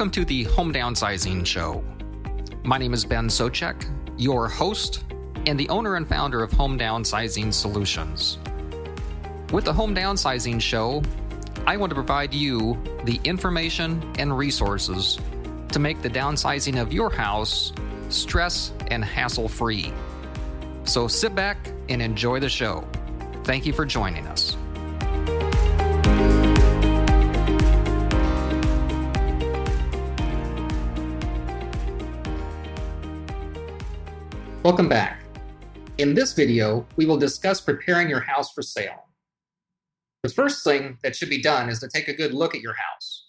Welcome to the Home Downsizing Show. My name is Ben Socek, your host and the owner and founder of Home Downsizing Solutions. With the Home Downsizing Show, I want to provide you the information and resources to make the downsizing of your house stress and hassle free. So sit back and enjoy the show. Thank you for joining us. Welcome back. In this video, we will discuss preparing your house for sale. The first thing that should be done is to take a good look at your house.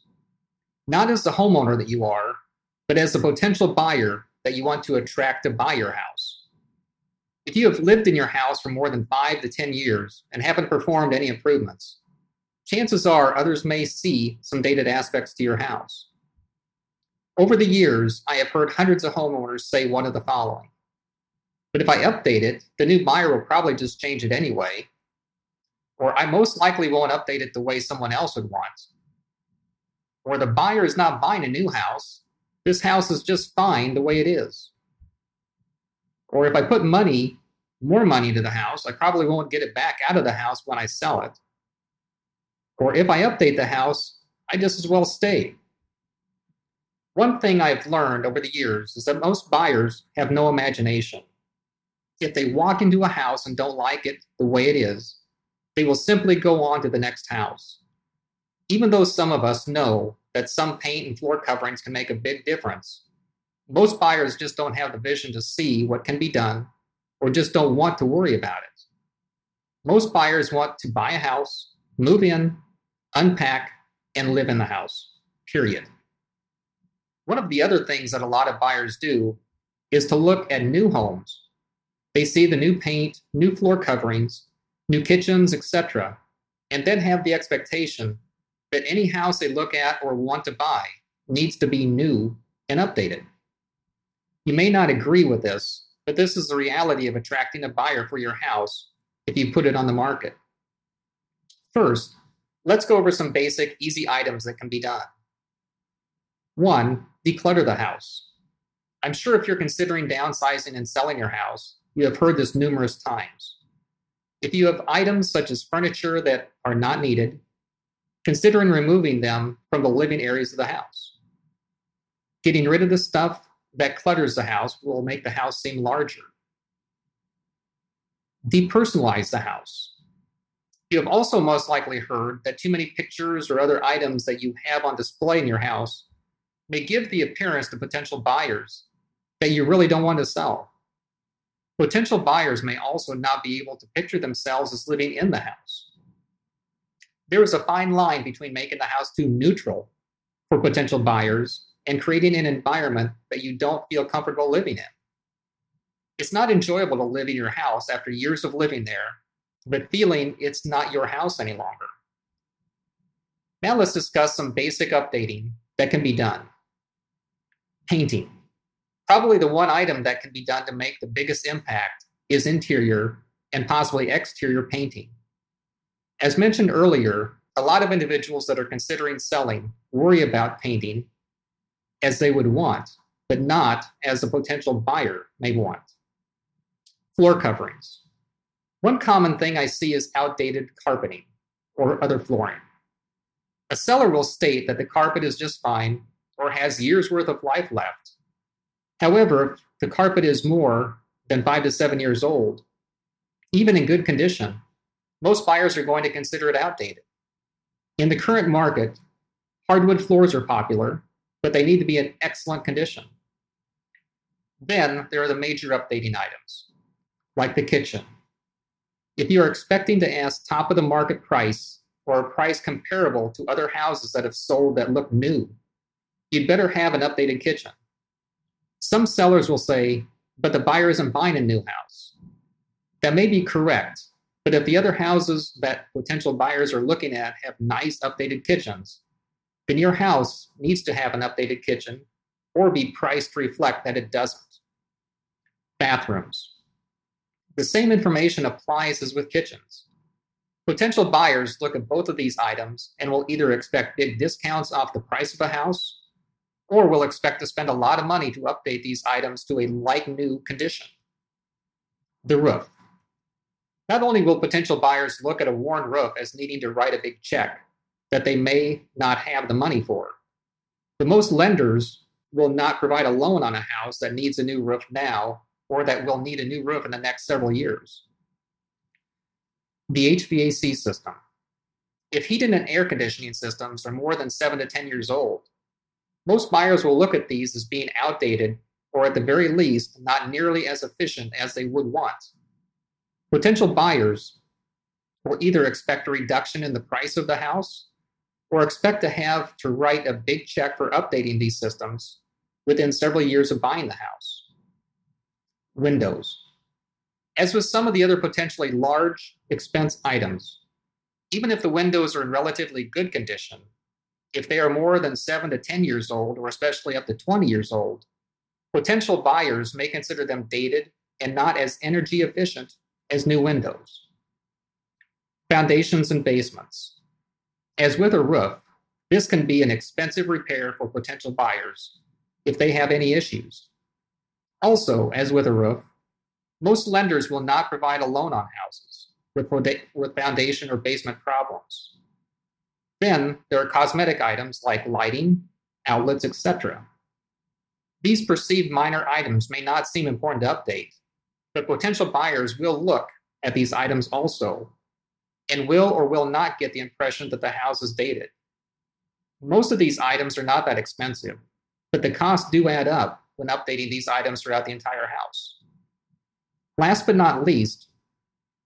Not as the homeowner that you are, but as the potential buyer that you want to attract to buy your house. If you have lived in your house for more than five to 10 years and haven't performed any improvements, chances are others may see some dated aspects to your house. Over the years, I have heard hundreds of homeowners say one of the following but if I update it, the new buyer will probably just change it anyway. Or I most likely won't update it the way someone else would want. Or the buyer is not buying a new house. This house is just fine the way it is. Or if I put money, more money into the house, I probably won't get it back out of the house when I sell it. Or if I update the house, I just as well stay. One thing I've learned over the years is that most buyers have no imagination if they walk into a house and don't like it the way it is, they will simply go on to the next house. Even though some of us know that some paint and floor coverings can make a big difference, most buyers just don't have the vision to see what can be done or just don't want to worry about it. Most buyers want to buy a house, move in, unpack, and live in the house, period. One of the other things that a lot of buyers do is to look at new homes they see the new paint, new floor coverings, new kitchens, etc., and then have the expectation that any house they look at or want to buy needs to be new and updated. You may not agree with this, but this is the reality of attracting a buyer for your house if you put it on the market. First, let's go over some basic, easy items that can be done. One, declutter the house. I'm sure if you're considering downsizing and selling your house, you have heard this numerous times. If you have items such as furniture that are not needed, considering removing them from the living areas of the house. Getting rid of the stuff that clutters the house will make the house seem larger. Depersonalize the house. You have also most likely heard that too many pictures or other items that you have on display in your house may give the appearance to potential buyers that you really don't want to sell. Potential buyers may also not be able to picture themselves as living in the house. There is a fine line between making the house too neutral for potential buyers and creating an environment that you don't feel comfortable living in. It's not enjoyable to live in your house after years of living there, but feeling it's not your house any longer. Now let's discuss some basic updating that can be done. Painting probably the one item that can be done to make the biggest impact is interior and possibly exterior painting. As mentioned earlier, a lot of individuals that are considering selling worry about painting as they would want, but not as a potential buyer may want. Floor coverings. One common thing I see is outdated carpeting or other flooring. A seller will state that the carpet is just fine or has years worth of life left, However, if the carpet is more than five to seven years old, even in good condition, most buyers are going to consider it outdated. In the current market, hardwood floors are popular, but they need to be in excellent condition. Then there are the major updating items, like the kitchen. If you are expecting to ask top of the market price or a price comparable to other houses that have sold that look new, you'd better have an updated kitchen. Some sellers will say, but the buyer isn't buying a new house. That may be correct, but if the other houses that potential buyers are looking at have nice updated kitchens, then your house needs to have an updated kitchen or be priced to reflect that it doesn't. Bathrooms. The same information applies as with kitchens. Potential buyers look at both of these items and will either expect big discounts off the price of a house or will expect to spend a lot of money to update these items to a like new condition. The roof. Not only will potential buyers look at a worn roof as needing to write a big check that they may not have the money for, but most lenders will not provide a loan on a house that needs a new roof now or that will need a new roof in the next several years. The HVAC system. If heating and air conditioning systems are more than seven to 10 years old, most buyers will look at these as being outdated or at the very least not nearly as efficient as they would want. Potential buyers will either expect a reduction in the price of the house or expect to have to write a big check for updating these systems within several years of buying the house. Windows. As with some of the other potentially large expense items, even if the windows are in relatively good condition, if they are more than 7 to 10 years old, or especially up to 20 years old, potential buyers may consider them dated and not as energy efficient as new windows. Foundations and basements. As with a roof, this can be an expensive repair for potential buyers if they have any issues. Also, as with a roof, most lenders will not provide a loan on houses with foundation or basement problems. Then there are cosmetic items like lighting, outlets, etc. These perceived minor items may not seem important to update, but potential buyers will look at these items also and will or will not get the impression that the house is dated. Most of these items are not that expensive, but the costs do add up when updating these items throughout the entire house. Last but not least,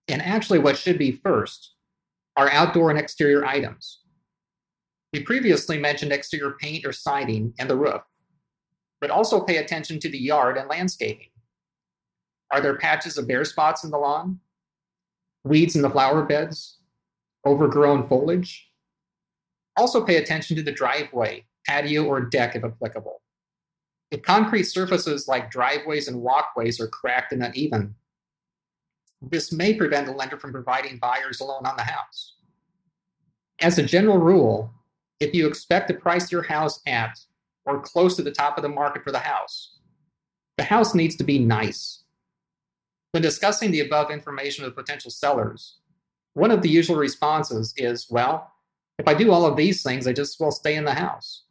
and actually what should be first, are outdoor and exterior items. We previously mentioned exterior paint or siding and the roof, but also pay attention to the yard and landscaping. Are there patches of bare spots in the lawn? Weeds in the flower beds? Overgrown foliage? Also pay attention to the driveway, patio, or deck if applicable. If concrete surfaces like driveways and walkways are cracked and uneven, this may prevent a lender from providing buyers a loan on the house. As a general rule, if you expect to price your house at or close to the top of the market for the house, the house needs to be nice. When discussing the above information with potential sellers, one of the usual responses is, well, if I do all of these things, I just will stay in the house.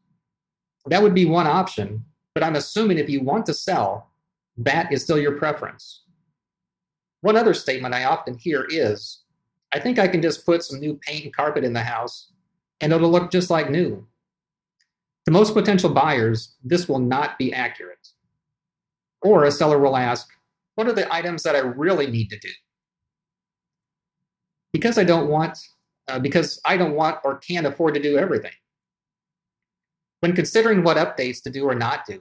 That would be one option, but I'm assuming if you want to sell, that is still your preference. One other statement I often hear is I think I can just put some new paint and carpet in the house and it'll look just like new. To most potential buyers, this will not be accurate. Or a seller will ask, What are the items that I really need to do? Because I don't want, uh, because I don't want or can't afford to do everything. When considering what updates to do or not do,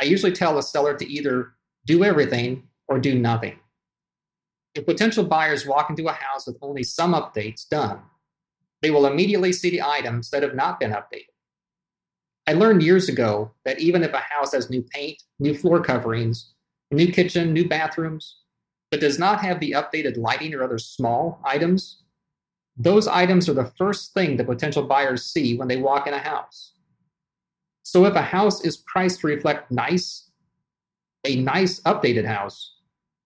I usually tell a seller to either do everything or do nothing. If potential buyers walk into a house with only some updates done, they will immediately see the items that have not been updated. I learned years ago that even if a house has new paint, new floor coverings, new kitchen, new bathrooms, but does not have the updated lighting or other small items, those items are the first thing that potential buyers see when they walk in a house. So if a house is priced to reflect nice, a nice updated house,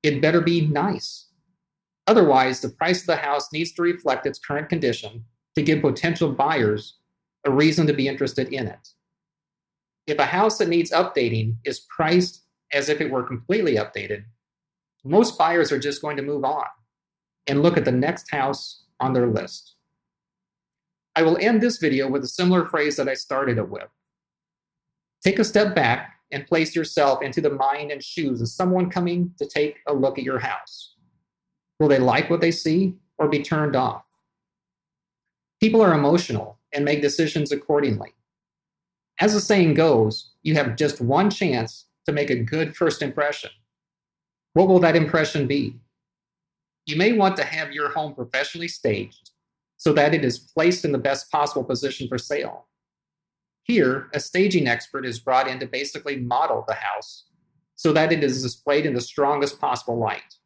it better be nice. Otherwise, the price of the house needs to reflect its current condition to give potential buyers a reason to be interested in it. If a house that needs updating is priced as if it were completely updated, most buyers are just going to move on and look at the next house on their list. I will end this video with a similar phrase that I started it with. Take a step back and place yourself into the mind and shoes of someone coming to take a look at your house. Will they like what they see or be turned off? People are emotional and make decisions accordingly. As the saying goes, you have just one chance to make a good first impression. What will that impression be? You may want to have your home professionally staged so that it is placed in the best possible position for sale. Here, a staging expert is brought in to basically model the house so that it is displayed in the strongest possible light.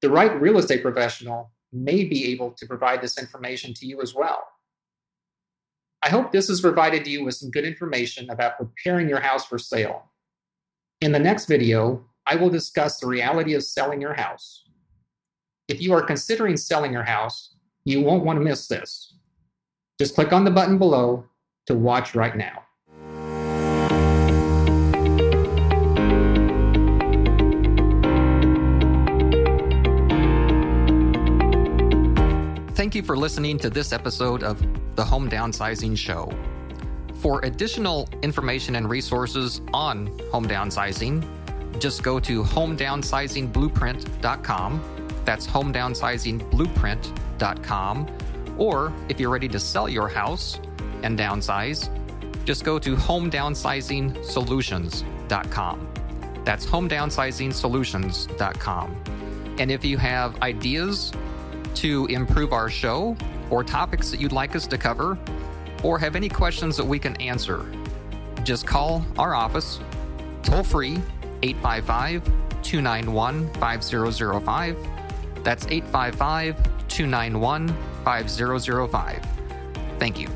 The right real estate professional may be able to provide this information to you as well. I hope this has provided you with some good information about preparing your house for sale. In the next video, I will discuss the reality of selling your house. If you are considering selling your house, you won't want to miss this. Just click on the button below to watch right now. Thank you for listening to this episode of the Home Downsizing Show. For additional information and resources on home downsizing, just go to homedownsizingblueprint.com. That's homedownsizingblueprint.com. Or if you're ready to sell your house and downsize, just go to homedownsizingsolutions.com. That's homedownsizingsolutions.com. And if you have ideas to improve our show or topics that you'd like us to cover, or have any questions that we can answer, just call our office toll free 855 291 5005. That's 855 291 5005. Thank you.